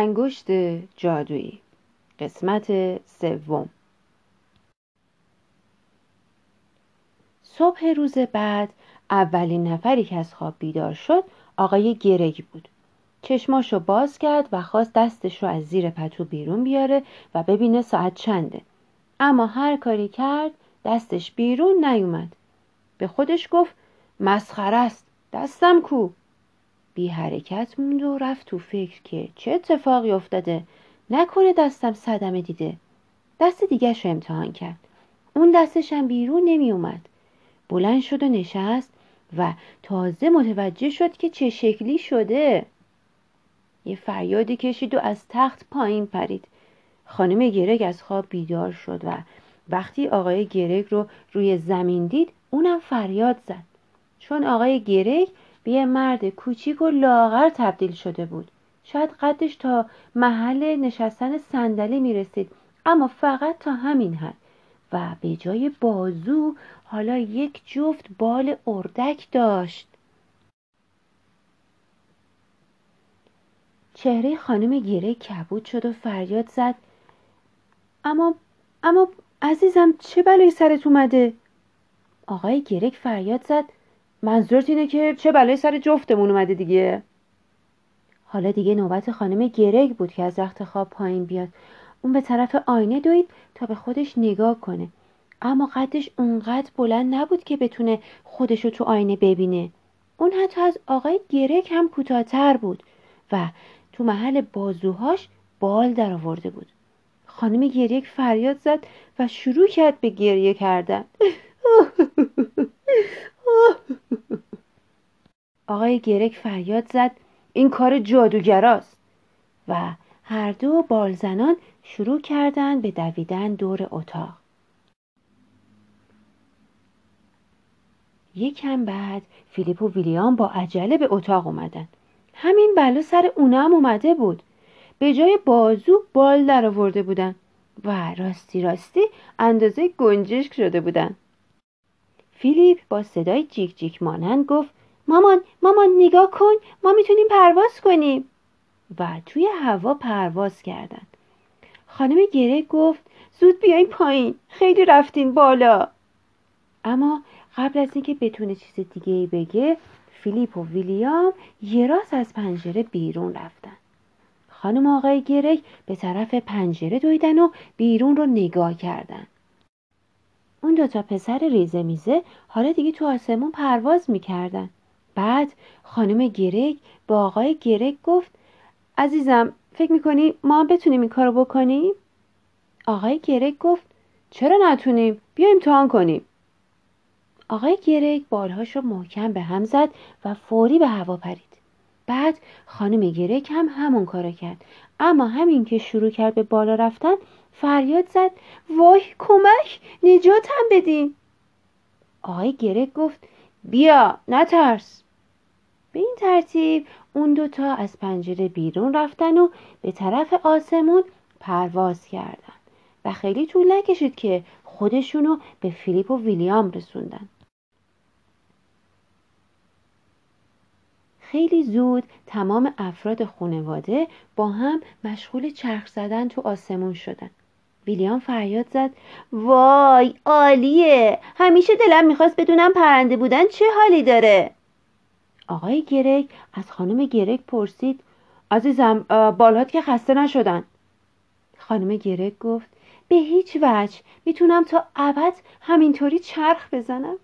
انگشت جادویی. قسمت سوم. صبح روز بعد اولین نفری که از خواب بیدار شد آقای گرگ بود. چشماشو باز کرد و خواست دستش رو از زیر پتو بیرون بیاره و ببینه ساعت چنده. اما هر کاری کرد دستش بیرون نیومد. به خودش گفت مسخره است. دستم کو. بی حرکت موند و رفت تو فکر که چه اتفاقی افتاده. نکنه دستم صدمه دیده. دست دیگرش رو امتحان کرد. اون دستشم بیرون نمی اومد بلند شد و نشست و تازه متوجه شد که چه شکلی شده. یه فریادی کشید و از تخت پایین پرید. خانم گرگ از خواب بیدار شد و وقتی آقای گرگ رو روی زمین دید اونم فریاد زد. چون آقای گرگ به یه مرد کوچیک و لاغر تبدیل شده بود. شاید قدش تا محل نشستن صندلی می‌رسید اما فقط تا همین حد. و به جای بازو حالا یک جفت بال اردک داشت. چهره خانم گیره کبود شد و فریاد زد. اما اما عزیزم چه بلایی سرت اومده؟ آقای گرک فریاد زد. منظورت اینه که چه بلایی سر جفتمون اومده دیگه؟ حالا دیگه نوبت خانم گرگ بود که از رخت خواب پایین بیاد. اون به طرف آینه دوید تا به خودش نگاه کنه. اما قدش اونقدر بلند نبود که بتونه خودشو تو آینه ببینه. اون حتی از آقای گرگ هم کوتاهتر بود و تو محل بازوهاش بال در آورده بود. خانم گریک فریاد زد و شروع کرد به گریه کردن. آقای گرک فریاد زد این کار جادوگراست. و هر دو بالزنان شروع کردند به دویدن دور اتاق. یکم بعد فیلیپ و ویلیام با عجله به اتاق اومدن. همین بلا سر اونا هم اومده بود. به جای بازو بال در آورده بودن و راستی راستی اندازه گنجشک شده بودن. فیلیپ با صدای جیک جیک مانند گفت مامان مامان نگاه کن ما می‌تونیم پرواز کنیم. و توی هوا پرواز کردن. خانم گره گفت زود بیاین پایین خیلی رفتین بالا. اما قبل از اینکه بتونه چیز دیگه ای بگه فیلیپ و ویلیام یه راست از پنجره بیرون رفتن. خانم آقای گرگ به طرف پنجره دویدن و بیرون رو نگاه کردن. اون دوتا پسر ریزه میزه حالا دیگه تو آسمون پرواز می‌کردن. بعد خانم گرگ با آقای گرگ گفت عزیزم فکر می‌کنی ما هم بتونیم این کارو بکنیم؟ آقای گرگ گفت چرا نتونیم؟ بیا امتحان کنیم. آقای گرگ بالهاش رو محکم به هم زد و فوری به هوا پرید. بعد خانم گرگ هم همون کارو کرد. اما همین که شروع کرد به بالا رفتن فریاد زد وای کمک نجاتم بدین. آقای گرگ گفت بیا نترس. به این ترتیب اون دوتا از پنجره بیرون رفتن و به طرف آسمون پرواز کردن و خیلی طول نکشید که خودشونو به فیلیپ و ویلیام رسوندن. خیلی زود تمام افراد خانواده با هم مشغول چرخ زدن تو آسمون شدن. ویلیام فریاد زد وای عالیه! همیشه دلم می‌خواست بدونم پرنده بودن چه حالی داره؟ آقای گرگ از خانم گرگ پرسید. عزیزم بالهات که خسته نشدن. خانم گرگ گفت به هیچ وجه. می‌تونم تا ابد همینطوری چرخ بزنم؟